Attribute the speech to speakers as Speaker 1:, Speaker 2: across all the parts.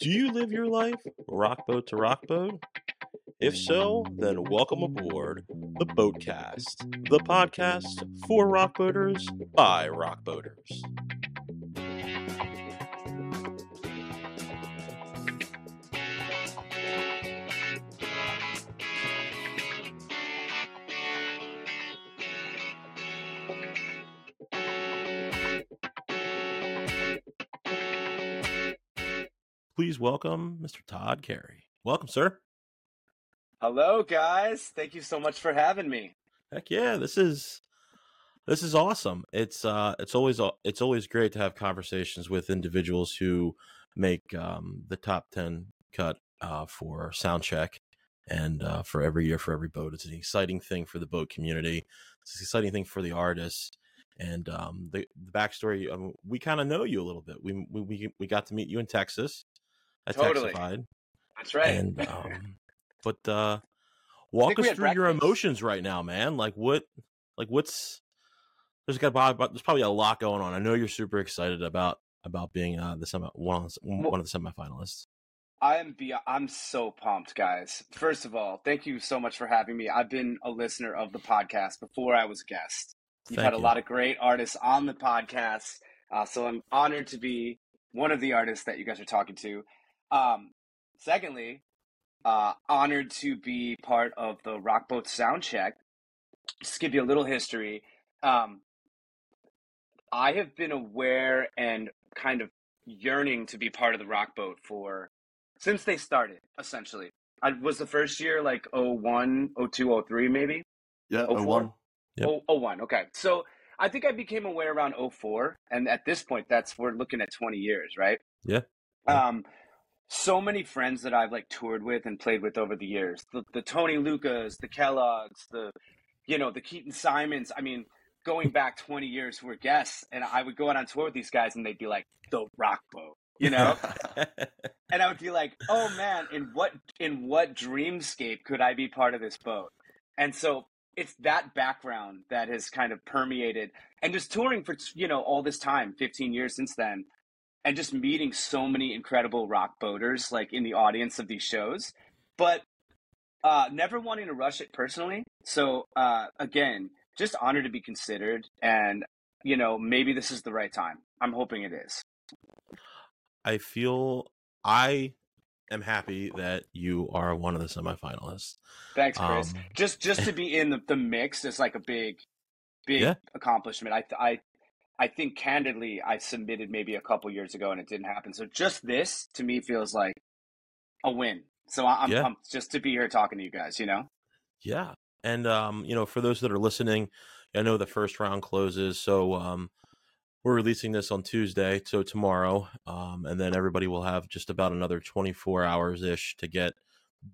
Speaker 1: Do you live your life rockboat to rockboat? If so, then welcome aboard the Boatcast, the podcast for rockboaters by rockboaters. Please welcome Mr. Todd Carey. Welcome, sir.
Speaker 2: Hello, guys. Thank you so much for having me.
Speaker 1: Heck yeah, this is this is awesome. It's uh, it's always it's always great to have conversations with individuals who make um, the top ten cut uh, for sound check and uh, for every year for every boat. It's an exciting thing for the boat community. It's an exciting thing for the artists. And um, the, the backstory, um, we kind of know you a little bit. We, we we got to meet you in Texas, at
Speaker 2: Totally. That's right.
Speaker 1: And um, but uh, walk us through your emotions right now, man. Like what, like what's there's got there's probably a lot going on. I know you're super excited about about being uh the semi one of the, one of the semifinalists.
Speaker 2: I am be I'm so pumped, guys. First of all, thank you so much for having me. I've been a listener of the podcast before I was a guest. You've
Speaker 1: Thank
Speaker 2: had a
Speaker 1: you.
Speaker 2: lot of great artists on the podcast, uh, so I'm honored to be one of the artists that you guys are talking to. Um, secondly, uh, honored to be part of the Rockboat Soundcheck. Just give you a little history. Um, I have been aware and kind of yearning to be part of the Rockboat for since they started. Essentially, I was the first year like 01, 02, 03 maybe.
Speaker 3: Yeah,
Speaker 2: Oh,
Speaker 3: a
Speaker 2: four?
Speaker 3: one.
Speaker 1: Yep.
Speaker 2: Oh, oh, one. Okay. So I think I became aware around 04. And at this point, that's, we're looking at 20 years, right?
Speaker 1: Yeah. Yeah.
Speaker 2: Um, so many friends that I've like toured with and played with over the years the, the Tony Luccas, the Kellogg's, the, you know, the Keaton Simons. I mean, going back 20 years who were guests. And I would go out on tour with these guys and they'd be like, the rock boat, you know? and I would be like, "Oh man, in what in what dreamscape could I be part of this boat?" And so it's that background that has kind of permeated, and just touring for you know all this time, fifteen years since then, and just meeting so many incredible rock boaters like in the audience of these shows, but uh, never wanting to rush it personally. So uh, again, just honored to be considered, and you know maybe this is the right time. I'm hoping it is.
Speaker 1: I feel I am happy that you are one of the semifinalists.
Speaker 2: Thanks, Chris.
Speaker 1: Um,
Speaker 2: just just to be in the, the mix is like a big, big
Speaker 1: Yeah.
Speaker 2: accomplishment. I I I think candidly, I submitted maybe a couple years ago and it didn't happen. So just this to me feels like a win. So I- I'm
Speaker 1: Yeah.
Speaker 2: pumped just to be here talking to you guys. You know,
Speaker 1: Yeah. And um, you know, for those that are listening, I know the first round closes, so um we're releasing this on Tuesday, so tomorrow, um, and then everybody will have just about another 24 hours ish to get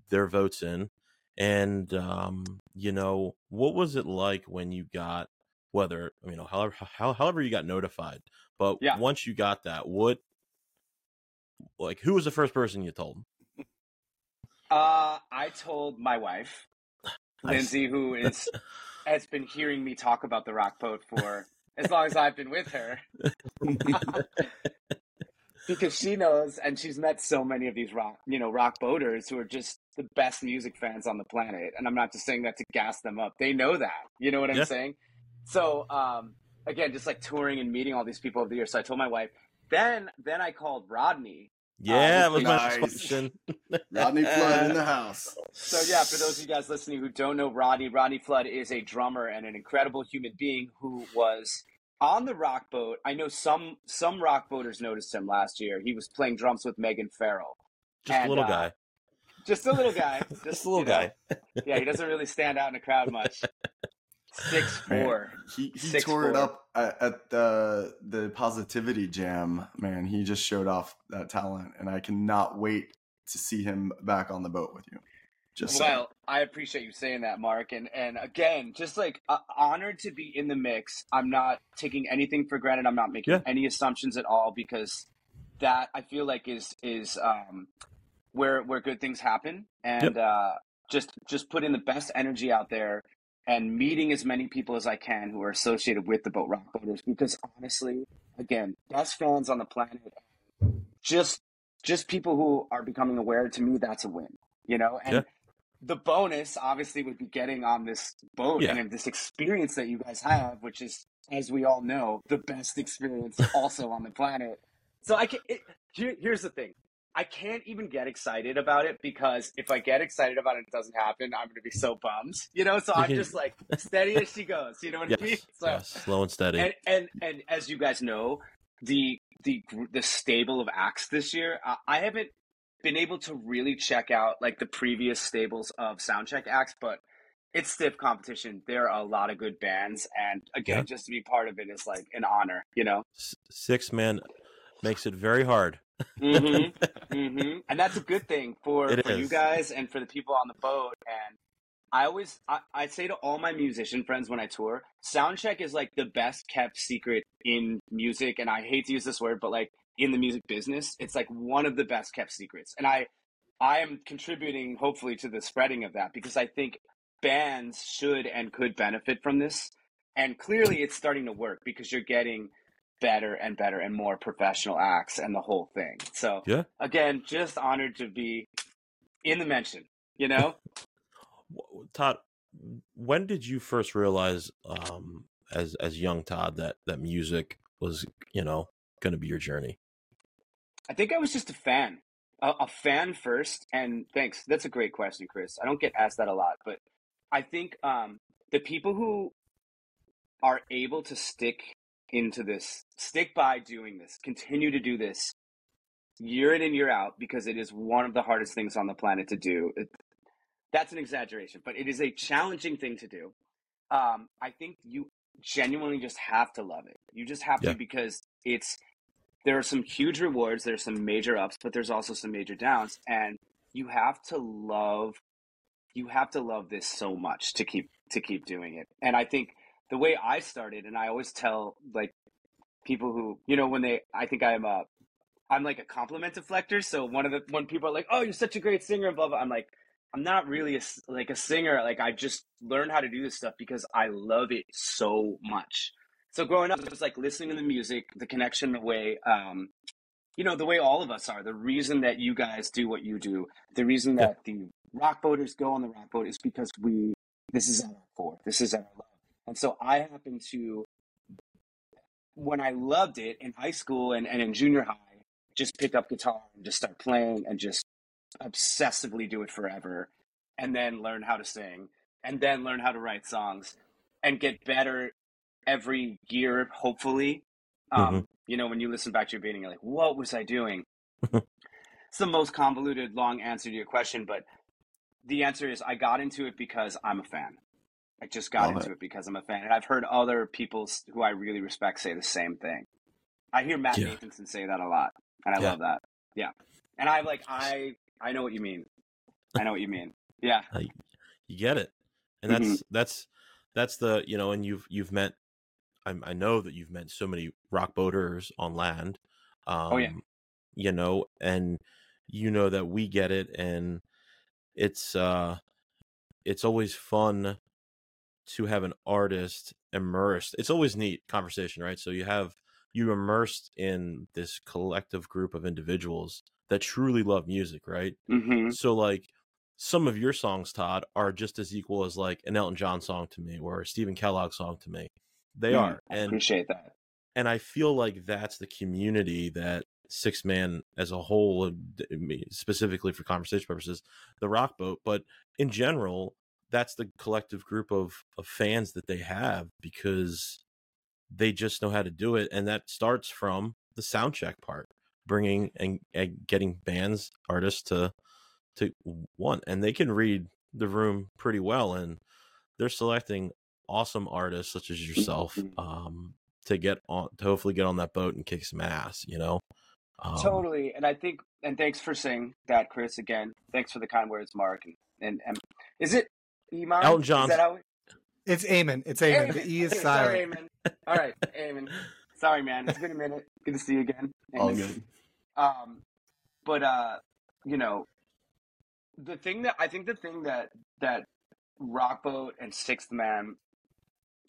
Speaker 1: their votes in. And um, you know, what was it like when you got whether you know, however, how, however you got notified, but
Speaker 2: Yeah.
Speaker 1: once you got that, what like who was the first person you told?
Speaker 2: uh, I told my wife, Lindsay, who is has been hearing me talk about the rock boat for as long as I've been with her. because she knows and she's met so many of these rock you know rock boaters who are just the best music fans on the planet and i'm not just saying that to gas them up they know that you know what i'm
Speaker 1: Yeah.
Speaker 2: saying so um again just like touring and meeting all these people over the years so i told my wife then then i called rodney
Speaker 1: Yeah, that was my
Speaker 3: Nice.
Speaker 1: question.
Speaker 3: Rodney Flood in the house.
Speaker 2: so yeah for those of you guys listening who don't know rodney rodney flood is a drummer and an incredible human being who was on the rock boat i know some some rock boaters noticed him last year he was playing drums with megan farrell
Speaker 1: Just a little
Speaker 2: uh,
Speaker 1: guy.
Speaker 2: Just a little guy.
Speaker 1: Just a little
Speaker 2: you know,
Speaker 1: guy.
Speaker 2: yeah, he doesn't really stand out in a crowd much. Six four.
Speaker 3: He he
Speaker 2: Six,
Speaker 3: tore it up at, at the the positivity jam. Man, he just showed off that talent, and I cannot wait to see him back on the boat with you. Just saying.
Speaker 2: Well, I appreciate you saying that, Mark. And and again, just like uh, honored to be in the mix. I'm not taking anything for granted. I'm not making
Speaker 1: Yeah.
Speaker 2: any assumptions at all because that I feel like is is um, where where good things happen. And uh, just just putting the best energy out there and meeting as many people as I can who are associated with the boat rock boaters. Because honestly, again, best fans on the planet, just just people who are becoming aware to me that's a win you know and
Speaker 1: Yeah.
Speaker 2: the bonus obviously would be getting on this boat
Speaker 1: Yeah.
Speaker 2: and this experience that you guys have which is as we all know the best experience also on the planet so i can it, here, here's the thing i can't even get excited about it because if i get excited about it it doesn't happen i'm going to be so bummed you know so i'm just like steady as she goes you know what i mean
Speaker 1: Yes,
Speaker 2: so
Speaker 1: yes, slow and steady.
Speaker 2: and and and as you guys know, the the the stable of acts this year, I, I haven't been able to really check out like the previous stables of soundcheck acts, but it's stiff competition. There are a lot of good bands, and again,
Speaker 1: Yeah.
Speaker 2: just to be part of it is like an honor, you know.
Speaker 1: Sixth man makes it very hard.
Speaker 2: Mm-hmm. mm-hmm. And that's a good thing for,
Speaker 1: It
Speaker 2: for you guys and for the people on the boat. And I always I, I say to all my musician friends when I tour, soundcheck is like the best kept secret in music. And I hate to use this word, but like in the music business, it's like one of the best kept secrets. And I I am contributing hopefully to the spreading of that because I think bands should and could benefit from this. And clearly it's starting to work because you're getting better and better and more professional acts and the whole thing. So
Speaker 1: Yeah.
Speaker 2: again, just honored to be in the mention, you know?
Speaker 1: Todd, when did you first realize, um, as as young Todd, that that music was, you know, going to be your journey?
Speaker 2: I think I was just a fan, a, a fan first. And thanks. That's a great question, Chris. I don't get asked that a lot, but I think um, the people who are able to stick into this, stick by doing this, continue to do this year in and year out, because it is one of the hardest things on the planet to do. It, that's an exaggeration, but it is a challenging thing to do. Um, I think you genuinely just have to love it. You just have
Speaker 1: Yeah.
Speaker 2: to because it's there are some huge rewards, there's some major ups, but there's also some major downs, and you have to love you have to love this so much to keep to keep doing it. And I think the way I started, and I always tell like people who you know when they I think I'm a I'm like a compliment deflector. So one of the when people are like, "Oh, you're such a great singer," and blah blah, I'm like, I'm not really a like a singer. Like I just learned how to do this stuff because I love it so much. So growing up, it was like listening to the music, the connection, the way, um, you know, the way all of us are. The reason that you guys do what you do, the reason that the rock boaters go on the rock boat is because we. This is at our core. This is at our. And so I happen to, when I loved it in high school and, and in junior high, just pick up guitar and just start playing and just obsessively do it forever and then learn how to sing and then learn how to write songs and get better every year hopefully. Um, you know when you listen back to your beating you're like what was i doing? It's the most convoluted long answer to your question but the answer is i got into it because i'm a fan i just got
Speaker 3: Love
Speaker 2: into
Speaker 3: it.
Speaker 2: it. because i'm a fan and i've heard other people who i really respect say the same thing i hear matt
Speaker 1: Yeah.
Speaker 2: nathanson say that a lot and i
Speaker 1: Yeah.
Speaker 2: love that yeah and i'm like i i know what you mean i know what you mean yeah
Speaker 1: You get it, and
Speaker 2: Mhm.
Speaker 1: that's that's that's the you know, and you've you've met. I, I know that you've met so many rock boaters on land. Um,
Speaker 2: Oh, yeah.
Speaker 1: You know, and you know that we get it, and it's uh, it's always fun to have an artist immersed. It's always neat conversation, right? So you have you immersed in this collective group of individuals that truly love music, right?
Speaker 2: hmm
Speaker 1: So like some of your songs, Todd, are just as equal as like an Elton John song to me or a Stephen Kellogg song to me. They
Speaker 2: Mm,
Speaker 1: are.
Speaker 2: i appreciate that
Speaker 1: and I feel like that's the community that Sixth Man as a whole, d- I mean, specifically for conversation purposes, the Rock Boat, but in general, that's the collective group of of fans that they have because they just know how to do it, and that starts from the sound check part, bringing and, and getting bands, artists to to one, and they can read the room pretty well, and they're selecting awesome artists such as yourself
Speaker 2: Mhm.
Speaker 1: um, to get on to hopefully get on that boat and kick some ass. You know, um,
Speaker 2: totally and i think and thanks for saying that chris again thanks for the kind words mark and and, and is it Iman?
Speaker 1: Elton
Speaker 2: Is
Speaker 1: John's-
Speaker 2: that how
Speaker 4: It's Eamon. It's Eamon. The E is
Speaker 2: Sorry,
Speaker 4: silent.
Speaker 2: Eamon. All right, Eamon. Sorry, man. It's been a minute. Good to see you again.
Speaker 3: All good.
Speaker 2: Um, but uh, you know, the thing that I think the thing that that Rockboat and Sixth Man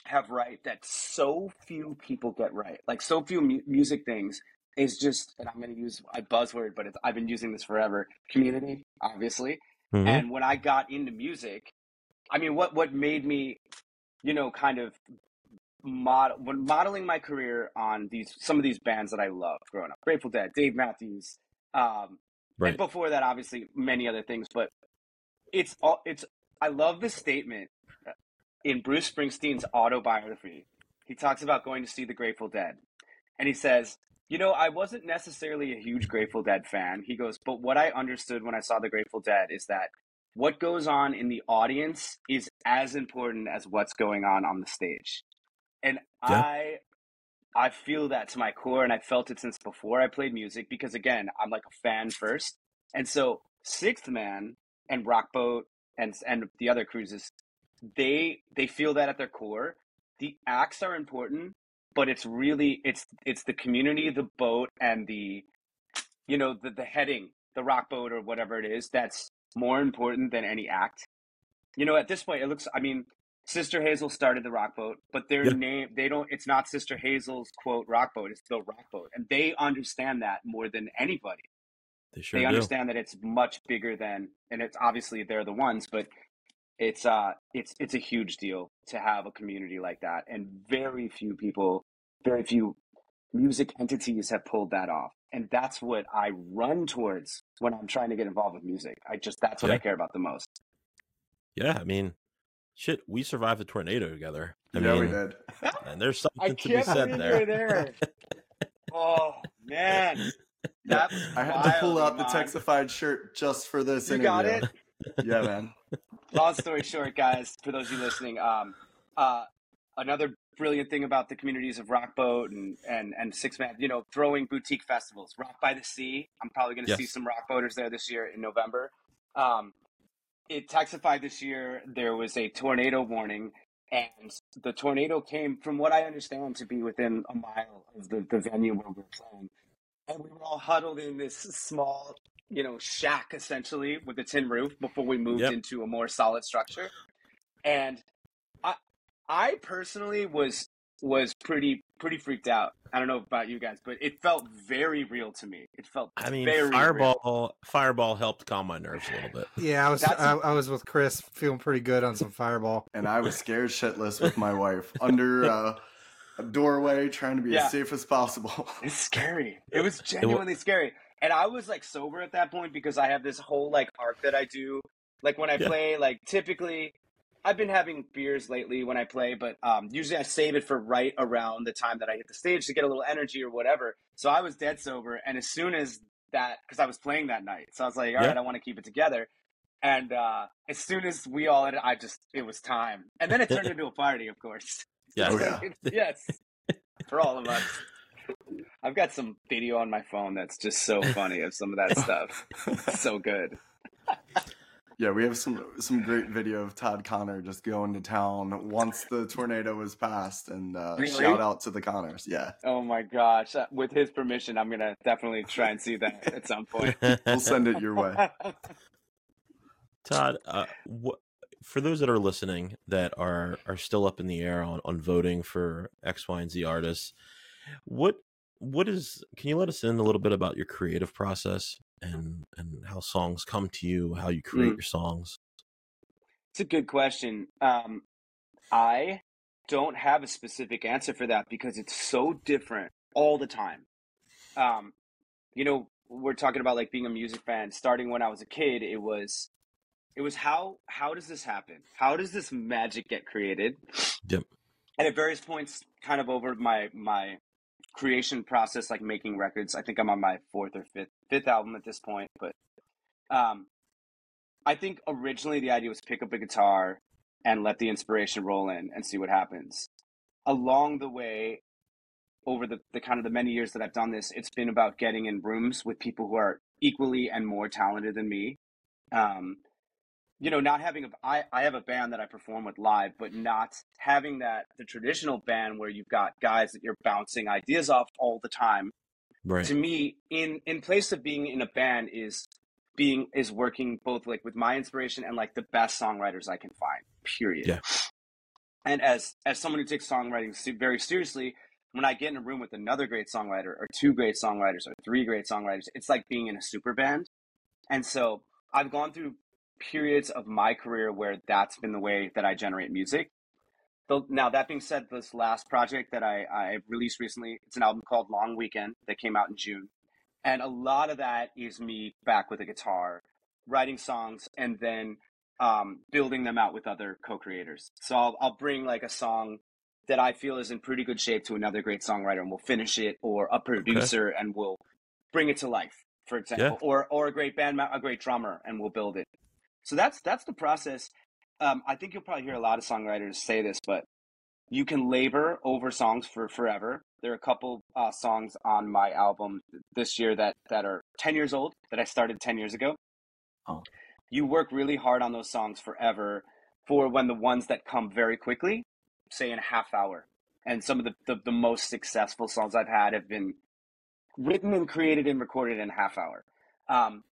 Speaker 2: have right that so few people get right, like so few mu- music things is just, and I'm going to use a buzzword, but it's, I've been using this forever. Community, obviously.
Speaker 1: Mhm.
Speaker 2: And when I got into music, I mean, what what made me, you know, kind of mod when modeling my career on these some of these bands that I love growing up, Grateful Dead, Dave Matthews, um,
Speaker 1: Right.
Speaker 2: and before that, obviously, many other things. But it's all it's. I love the statement uh, in Bruce Springsteen's autobiography. He talks about going to see the Grateful Dead, and he says, "You know, I wasn't necessarily a huge Grateful Dead fan." He goes, "But what I understood when I saw the Grateful Dead is that." What goes on in the audience is as important as what's going on on the stage, and
Speaker 1: Yeah.
Speaker 2: I I feel that to my core, and I felt it since before I played music because, again, I'm like a fan first. And so, Sixth Man and Rockboat and and the other cruises, they they feel that at their core. The acts are important, but it's really it's it's the community, the boat, and the you know the the heading, the rockboat or whatever it is that's more important than any act. You know, at this point, it looks. I mean, Sister Hazel started the rock boat, but their
Speaker 1: Yeah.
Speaker 2: name they don't. It's not Sister Hazel's quote rock boat. It's the rock boat, and they understand that more than anybody.
Speaker 1: They sure
Speaker 2: they
Speaker 1: do.
Speaker 2: understand that it's much bigger than, and it's obviously they're the ones, but it's uh it's it's a huge deal to have a community like that, and very few people, very few music entities have pulled that off, and that's what I run towards when I'm trying to get involved with music. I just that's what I care about the most.
Speaker 1: Yeah, I mean, shit, we survived a tornado together. I
Speaker 3: yeah,
Speaker 1: mean,
Speaker 3: we did.
Speaker 1: and there's
Speaker 2: I
Speaker 1: something to be said there.
Speaker 2: there. Oh man, that was
Speaker 3: I had to pull out the
Speaker 2: Iman.
Speaker 3: Texafied shirt just for this
Speaker 2: You got
Speaker 3: it. Yeah, man.
Speaker 2: Long story short, guys, for those of you listening, um, uh, another brilliant thing about the communities of Rockboat and and and Sixth Man, you know, throwing boutique festivals, Rock by the Sea. I'm probably going to see
Speaker 1: Yes.
Speaker 2: some Rockboaters there this year in November. Um, it Texafied this year. There was a tornado warning, and the tornado came, from what I understand, to be within a mile of the, the venue where we were playing, and we were all huddled in this small, you know, shack essentially with a tin roof before we moved
Speaker 1: Yep.
Speaker 2: into a more solid structure. And I personally was was pretty pretty freaked out. I don't know about you guys, but it felt very real to me. It felt
Speaker 1: I mean,
Speaker 2: very real.
Speaker 1: Fireball, Fireball helped calm my nerves a little bit.
Speaker 4: Yeah, I was I, I was with Chris, feeling pretty good on some Fireball.
Speaker 3: And I was scared shitless with my wife under uh, a doorway, trying to be
Speaker 2: Yeah.
Speaker 3: as safe as possible.
Speaker 2: It's scary. It was genuinely scary. And I was like sober at that point because I have this whole like arc that I do. Like when I
Speaker 1: Yeah.
Speaker 2: play, like typically I've been having beers lately when I play, but um, usually I save it for right around the time that I hit the stage to get a little energy or whatever. So I was dead sober. And as soon as that, because I was playing that night, so I was like, all
Speaker 1: Yeah.
Speaker 2: right, I want to keep it together. And uh, as soon as we all, I just, it was time. And then it turned into a party, of course.
Speaker 1: Yes.
Speaker 3: Oh, yeah.
Speaker 2: yes. For all of us. I've got some video on my phone that's just so funny of some of that stuff. so good.
Speaker 3: Yeah, we have some some great video of Todd Connor just going to town once the tornado was passed, and uh,
Speaker 2: Really?
Speaker 3: shout out to the Connors. Yeah,
Speaker 2: Oh my gosh. Uh, With his permission, I'm going to definitely try and see that at some point.
Speaker 3: we'll send it your way.
Speaker 1: Todd, uh, wh- for those that are listening that are are still up in the air on, on voting for X, Y, and Z artists, what what is? Can you let us in a little bit about your creative process and and how songs come to you, how you create
Speaker 2: Mm.
Speaker 1: your songs?
Speaker 2: It's a good question. Um, I don't have a specific answer for that because it's so different all the time. Um, you know, we're talking about like being a music fan. Starting when I was a kid, it was, it was how how does this happen? How does this magic get created?
Speaker 1: Yep.
Speaker 2: And at various points, kind of over my my creation process, like making records. I think I'm on my fourth or fifth fifth album at this point, but um, I think originally the idea was pick up a guitar and let the inspiration roll in and see what happens. Along the way, over the, the kind of the many years that I've done this, it's been about getting in rooms with people who are equally and more talented than me. Um, you know, not having a I, I have a band that I perform with live, but not having that the traditional band where you've got guys that you're bouncing ideas off all the time
Speaker 1: Right.
Speaker 2: to me in in place of being in a band is being is working both like with my inspiration and like the best songwriters i can find period
Speaker 1: Yeah.
Speaker 2: and as as someone who takes songwriting very seriously when I get in a room with another great songwriter or two great songwriters or three great songwriters, it's like being in a super band. And so I've gone through periods of my career where that's been the way that I generate music. Now, that being said, this last project that I, I released recently, it's an album called Long Weekend that came out in June. And a lot of that is me back with a guitar, writing songs, and then um, building them out with other co-creators. So I'll, I'll bring like a song that I feel is in pretty good shape to another great songwriter, and we'll finish it, or a producer, okay. and we'll bring it to life, for example, yeah. or or a great band, a great drummer, and we'll build it. So that's that's the process. Um, I think you'll probably hear a lot of songwriters say this, but you can labor over songs for forever. There are a couple uh, songs on my album this year that that are ten years old that I started ten years ago. Oh. You work really hard on those songs forever for when the ones that come very quickly say in a half hour. And some of the, the, the most successful songs I've had have been written and created and recorded in a half hour. Um,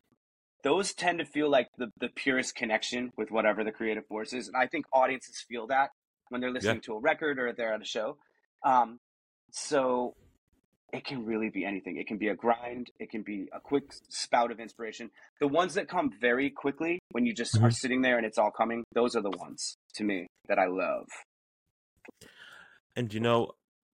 Speaker 2: those tend to feel like the, the purest connection with whatever the creative force is. And I think audiences feel that when they're listening yeah. to a record or they're at a show. Um, so it can really be anything. It can be a grind. It can be a quick spout of inspiration. The ones that come very quickly when you just mm-hmm. are sitting there and it's all coming, those are the ones to me that I love.
Speaker 1: And you know,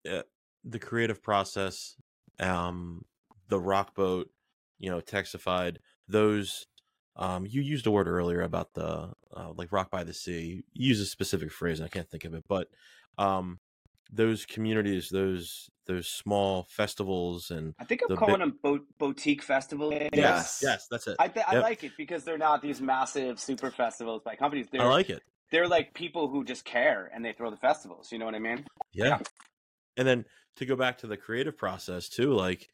Speaker 1: uh, the creative process, um, the rock boat, you know, texafied, those um, you used a word earlier about the uh, like rock by the sea. You use a specific phrase, and I can't think of it, but um, those communities, those those small festivals, and
Speaker 2: I think I'm calling them bo- boutique festivals.
Speaker 1: Yes, yes, that's it.
Speaker 2: I, th- I like it because they're not these massive super festivals by companies. They're,
Speaker 1: I like it
Speaker 2: they're like people who just care and they throw the festivals. You know what I mean?
Speaker 1: Yeah. yeah. And then to go back to the creative process too, like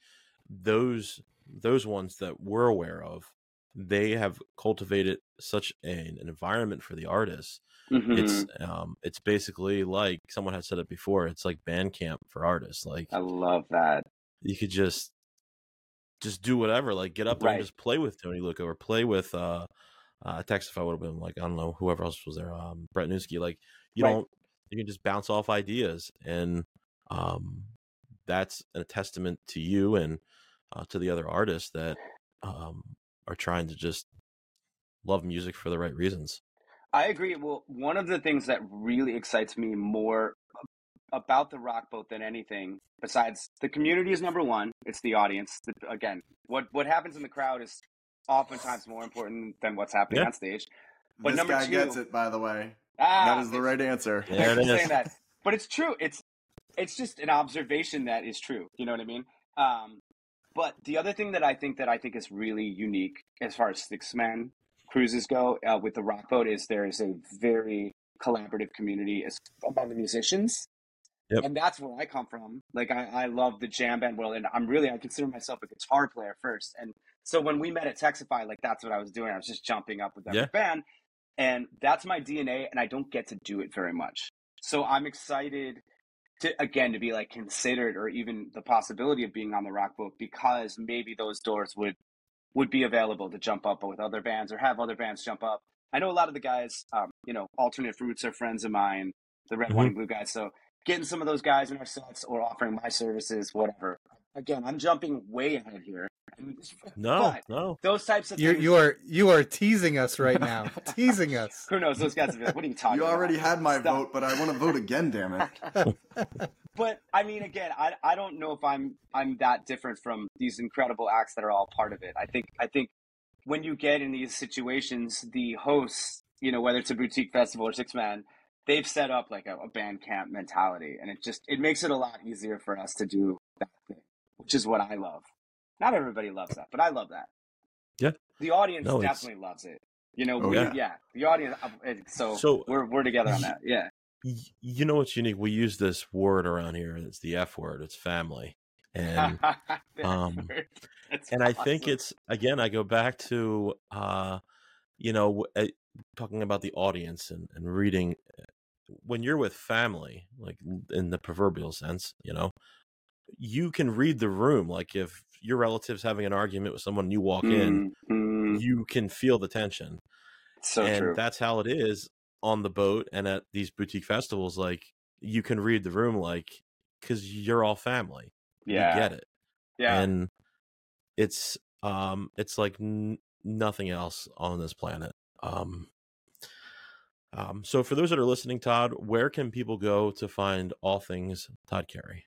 Speaker 1: those those ones that we're aware of, they have cultivated such an, an environment for the artists. Mm-hmm. It's um it's basically like someone had said it before, it's like band camp for artists. Like
Speaker 2: I love that.
Speaker 1: You could just just do whatever, like get up there right. and just play with Tony Lucca or play with uh uh, Texify would have been like I don't know whoever else was there, um, Brett Newski. Like you right. don't you can just bounce off ideas, and um, that's a testament to you and uh, to the other artists that um, are trying to just love music for the right reasons.
Speaker 2: I agree. Well, one of the things that really excites me more about the rock boat than anything, besides the community is number one. It's the audience. Again, what what happens in the crowd is oftentimes more important than what's happening yeah. on stage.
Speaker 3: But this number guy two, gets it, by the way. Ah, that is the right answer.
Speaker 1: There it
Speaker 2: is. That. But it's true. It's it's just an observation that is true. You know what I mean? Um, but the other thing that I think that I think is really unique as far as sixth man cruises go uh, with the rock boat is there is a very collaborative community among the musicians. Yep. And that's where I come from. Like I, I love the jam band world, and I'm really I consider myself a guitar player first. And so when we met at Texify, like that's what I was doing. I was just jumping up with every yeah. band. And that's my DNA, and I don't get to do it very much. So I'm excited to again to be like considered or even the possibility of being on the rock boat because maybe those doors would would be available to jump up with other bands or have other bands jump up. I know a lot of the guys, um, you know, alternate fruits are friends of mine, the Red, mm-hmm. Wanting Blue guys. So getting some of those guys in our sets or offering my services, whatever. Again, I'm jumping way ahead here.
Speaker 1: No, but no.
Speaker 2: Those types of
Speaker 4: you
Speaker 2: things.
Speaker 4: you are you are teasing us right now. teasing us.
Speaker 2: Who knows? Those guys. Are like, what are you talking? About?
Speaker 3: You already
Speaker 2: about?
Speaker 3: had my Stop. vote, but I want to vote again. Damn it.
Speaker 2: but I mean, again, I I don't know if I'm I'm that different from these incredible acts that are all part of it. I think I think when you get in these situations, the hosts, you know, whether it's a boutique festival or sixth man, they've set up like a, a band camp mentality, and it just it makes it a lot easier for us to do that thing, which is what I love. Not everybody loves that, but I love that.
Speaker 1: Yeah,
Speaker 2: the audience no, definitely loves it. You know, oh, we, yeah. yeah, the audience. Uh, so, so we're we're together on that. Yeah.
Speaker 1: You know what's unique? We use this word around here. It's the F word. It's family, and um, and I think it's again. I go back to uh, you know, uh, talking about the audience and, and reading when you're with family, like in the proverbial sense, you know, you can read the room. Like if your relative's having an argument with someone, you walk in, mm-hmm. you can feel the tension.
Speaker 2: So
Speaker 1: and
Speaker 2: true.
Speaker 1: that's how it is on the boat and at these boutique festivals. Like you can read the room. Like because you're all family.
Speaker 2: Yeah.
Speaker 1: You get it.
Speaker 2: Yeah.
Speaker 1: And it's um it's like n- nothing else on this planet. Um um so for those that are listening, Todd, where can people go to find all things Todd Carey?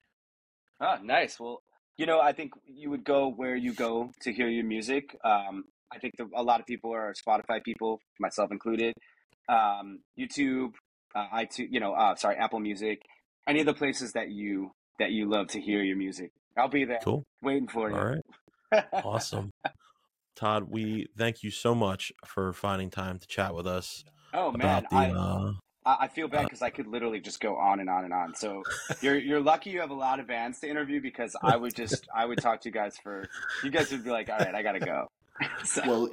Speaker 2: Ah, nice. Well, you know, I think you would go where you go to hear your music. Um, I think the, a lot of people are Spotify people, myself included. Um, YouTube, uh, iTunes, you know, uh, sorry, Apple Music, any of the places that you that you love to hear your music. I'll be there,
Speaker 1: Cool.
Speaker 2: waiting for you.
Speaker 1: All right. Awesome. Todd, we thank you so much for finding time to chat with us
Speaker 2: oh man,
Speaker 1: the
Speaker 2: I,
Speaker 1: uh
Speaker 2: I I feel bad because I could literally just go on and on and on. So you're you're lucky you have a lot of bands to interview because I would just I would talk to you guys for you guys would be like, all right, I gotta go. So-
Speaker 3: Well,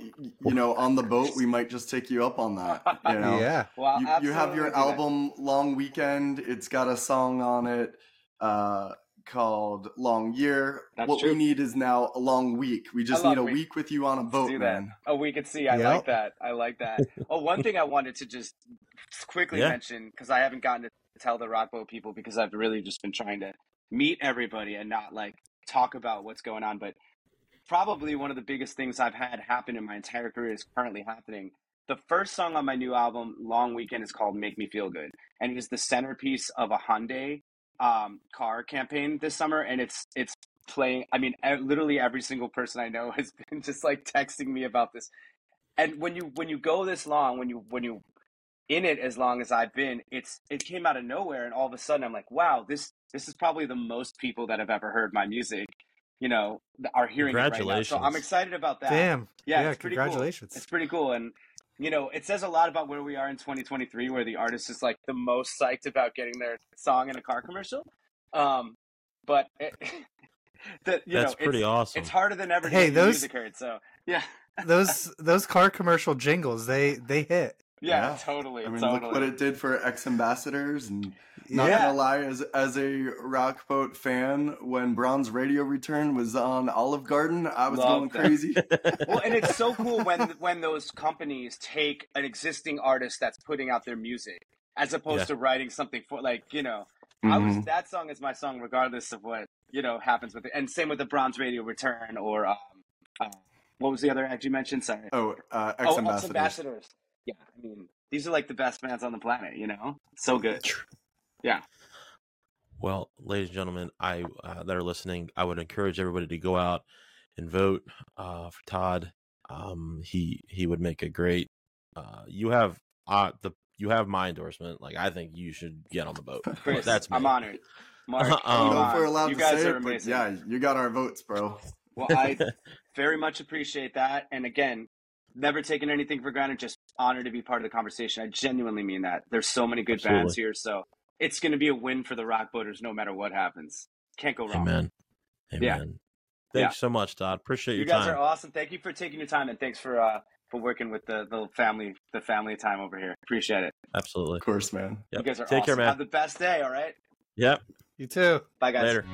Speaker 3: you know, on the boat, we might just take you up on that. You know,
Speaker 4: Yeah.
Speaker 2: well,
Speaker 3: you, you have your
Speaker 2: absolutely do that.
Speaker 3: album Long Weekend. It's got a song on it uh, called Long Year.
Speaker 2: That's
Speaker 3: what
Speaker 2: true.
Speaker 3: we need is now a long week. We just
Speaker 2: long
Speaker 3: need a
Speaker 2: week.
Speaker 3: week with you on a boat, man.
Speaker 2: Oh, we could see. I
Speaker 4: Yep.
Speaker 2: like that. I like that. Oh, one thing I wanted to just quickly
Speaker 1: Yeah.
Speaker 2: mention because I haven't gotten to tell the Rockboat people because I've really just been trying to meet everybody and not like talk about what's going on. But probably one of the biggest things I've had happen in my entire career is currently happening. The first song on my new album, Long Weekend, is called "Make Me Feel Good," and it is the centerpiece of a Hyundai um, car campaign this summer, and it's it's playing. I mean, literally every single person I know has been just like texting me about this. And when you when you go this long, when you when you in it as long as I've been, it's it came out of nowhere, and all of a sudden I'm like, wow, this this is probably the most people that have ever heard my music, you know, are hearing it right now. So I'm excited about that.
Speaker 4: Damn.
Speaker 2: Yeah,
Speaker 4: Yeah.
Speaker 2: it's pretty cool.
Speaker 4: congratulations.
Speaker 2: It's pretty cool. And, you know, it says a lot about where we are in 2023, where the artist is like the most psyched about getting their song in a car commercial. Um, but, it, the, you
Speaker 1: that's
Speaker 2: know,
Speaker 1: pretty
Speaker 2: it's,
Speaker 1: awesome.
Speaker 2: it's harder than ever
Speaker 4: Hey,
Speaker 2: get
Speaker 4: those-
Speaker 2: music heard. So, yeah.
Speaker 4: those those car commercial jingles, they they hit.
Speaker 2: Yeah,
Speaker 3: Yeah.
Speaker 2: totally.
Speaker 3: I mean,
Speaker 2: totally.
Speaker 3: look what it did for X Ambassadors. And not
Speaker 2: Yeah.
Speaker 3: gonna lie, as as a rock boat fan, when Bronze Radio Return was on Olive Garden, I was
Speaker 2: Love
Speaker 3: going
Speaker 2: that.
Speaker 3: crazy.
Speaker 2: well, and it's so cool when when those companies take an existing artist that's putting out their music as opposed
Speaker 1: Yeah.
Speaker 2: to writing something for like you know. I was
Speaker 3: Mhm.
Speaker 2: that song is my song regardless of what you know happens with it, and same with the Bronze Radio Return or um, uh, what was the other act you mentioned? Sorry.
Speaker 3: Oh, uh, ex
Speaker 2: Oh,
Speaker 3: ambassadors.
Speaker 2: Ambassadors. Yeah, I mean these are like the best bands on the planet. You know, so good. Yeah.
Speaker 1: Well, ladies and gentlemen, I uh, that are listening, I would encourage everybody to go out and vote uh, for Todd. Um, he he would make a great. Uh, you have uh, the you have my endorsement. Like I think you should get on the boat.
Speaker 2: Chris,
Speaker 1: That's me.
Speaker 2: I'm honored. Mark,
Speaker 1: Um,
Speaker 3: I don't know if we're allowed
Speaker 2: you
Speaker 3: to
Speaker 2: guys
Speaker 3: say
Speaker 2: are
Speaker 3: it, but
Speaker 2: amazing.
Speaker 3: yeah, you got our votes, bro.
Speaker 2: Well, I very much appreciate that. And again, never taking anything for granted, just honored to be part of the conversation. I genuinely mean that. There's so many good bands here. So it's going to be a win for the Rock Boaters no matter what happens. Can't go wrong.
Speaker 1: Amen. Amen.
Speaker 2: Yeah.
Speaker 1: Thanks
Speaker 2: Yeah.
Speaker 1: so much, Todd. Appreciate
Speaker 2: You
Speaker 1: your
Speaker 2: guys
Speaker 1: time.
Speaker 2: are awesome. Thank you for taking your time and thanks for, uh, for working with the, the family, the family time over here. Appreciate it.
Speaker 1: Absolutely.
Speaker 3: Of course, man.
Speaker 1: Yep.
Speaker 2: You guys are
Speaker 1: Take
Speaker 2: awesome.
Speaker 1: care, man.
Speaker 2: Have the best day. All right.
Speaker 1: Yep.
Speaker 4: You too.
Speaker 2: Bye guys.
Speaker 1: Later.